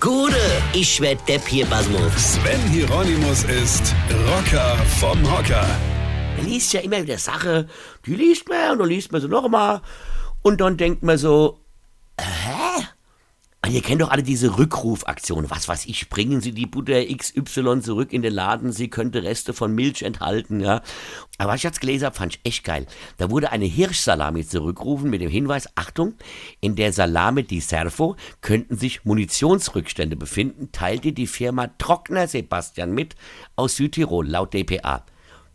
Gude, ich werd Depp hier, Basmus. Sven Hieronymus ist Rocker vom Hocker. Man liest ja immer wieder Sache, die liest man und dann liest man sie noch mal und dann denkt man so, hä? Und ihr kennt doch alle diese Rückrufaktion. Was weiß ich, bringen Sie die Butter XY zurück in den Laden, sie könnte Reste von Milch enthalten, ja. Aber was ich jetzt gelesen habe, fand ich echt geil. Da wurde eine Hirschsalami zurückgerufen mit dem Hinweis, Achtung, in der Salame di Servo könnten sich Munitionsrückstände befinden, teilte die Firma Trockner Sebastian mit aus Südtirol, laut dpa.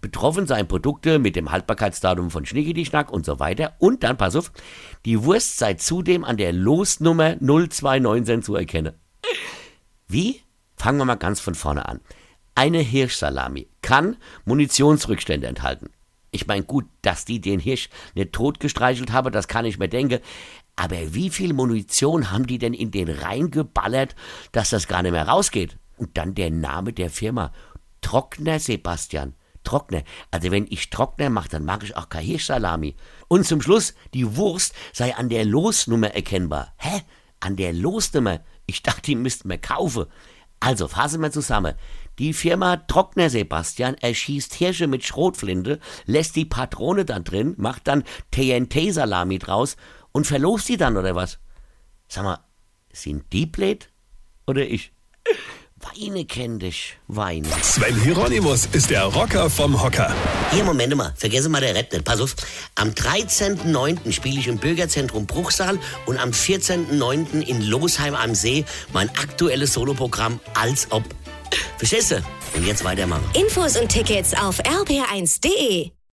Betroffen seien Produkte mit dem Haltbarkeitsdatum von Schnickidi-Schnack und so weiter. Und dann, pass auf, die Wurst sei zudem an der Losnummer 029 zu erkennen. Wie? Fangen wir mal ganz von vorne an. Eine Hirschsalami kann Munitionsrückstände enthalten. Ich meine, gut, dass die den Hirsch nicht totgestreichelt haben, das kann ich mir denken. Aber wie viel Munition haben die denn in den reingeballert, dass das gar nicht mehr rausgeht? Und dann der Name der Firma. Trockner Sebastian. Trockner. Also wenn ich Trockner mache, dann mache ich auch kein Hirschsalami. Und zum Schluss, die Wurst sei an der Losnummer erkennbar. Hä? An der Losnummer? Ich dachte, die müssten wir kaufen. Also fassen wir zusammen. Die Firma Trockner Sebastian erschießt Hirsche mit Schrotflinte, lässt die Patrone da drin, macht dann TNT-Salami draus und verlost die dann, oder was? Sag mal, sind die blöd? Oder ich? Weine kenn dich, Weine. Sven Hieronymus ist der Rocker vom Hocker. Hier, Moment mal, vergesse mal der nicht. Pass auf, am 13.09. spiele ich im Bürgerzentrum Bruchsal und am 14.09. in Losheim am See mein aktuelles Soloprogramm Als ob. Verstehst du? Und jetzt weitermachen. Infos und Tickets auf rb1.de.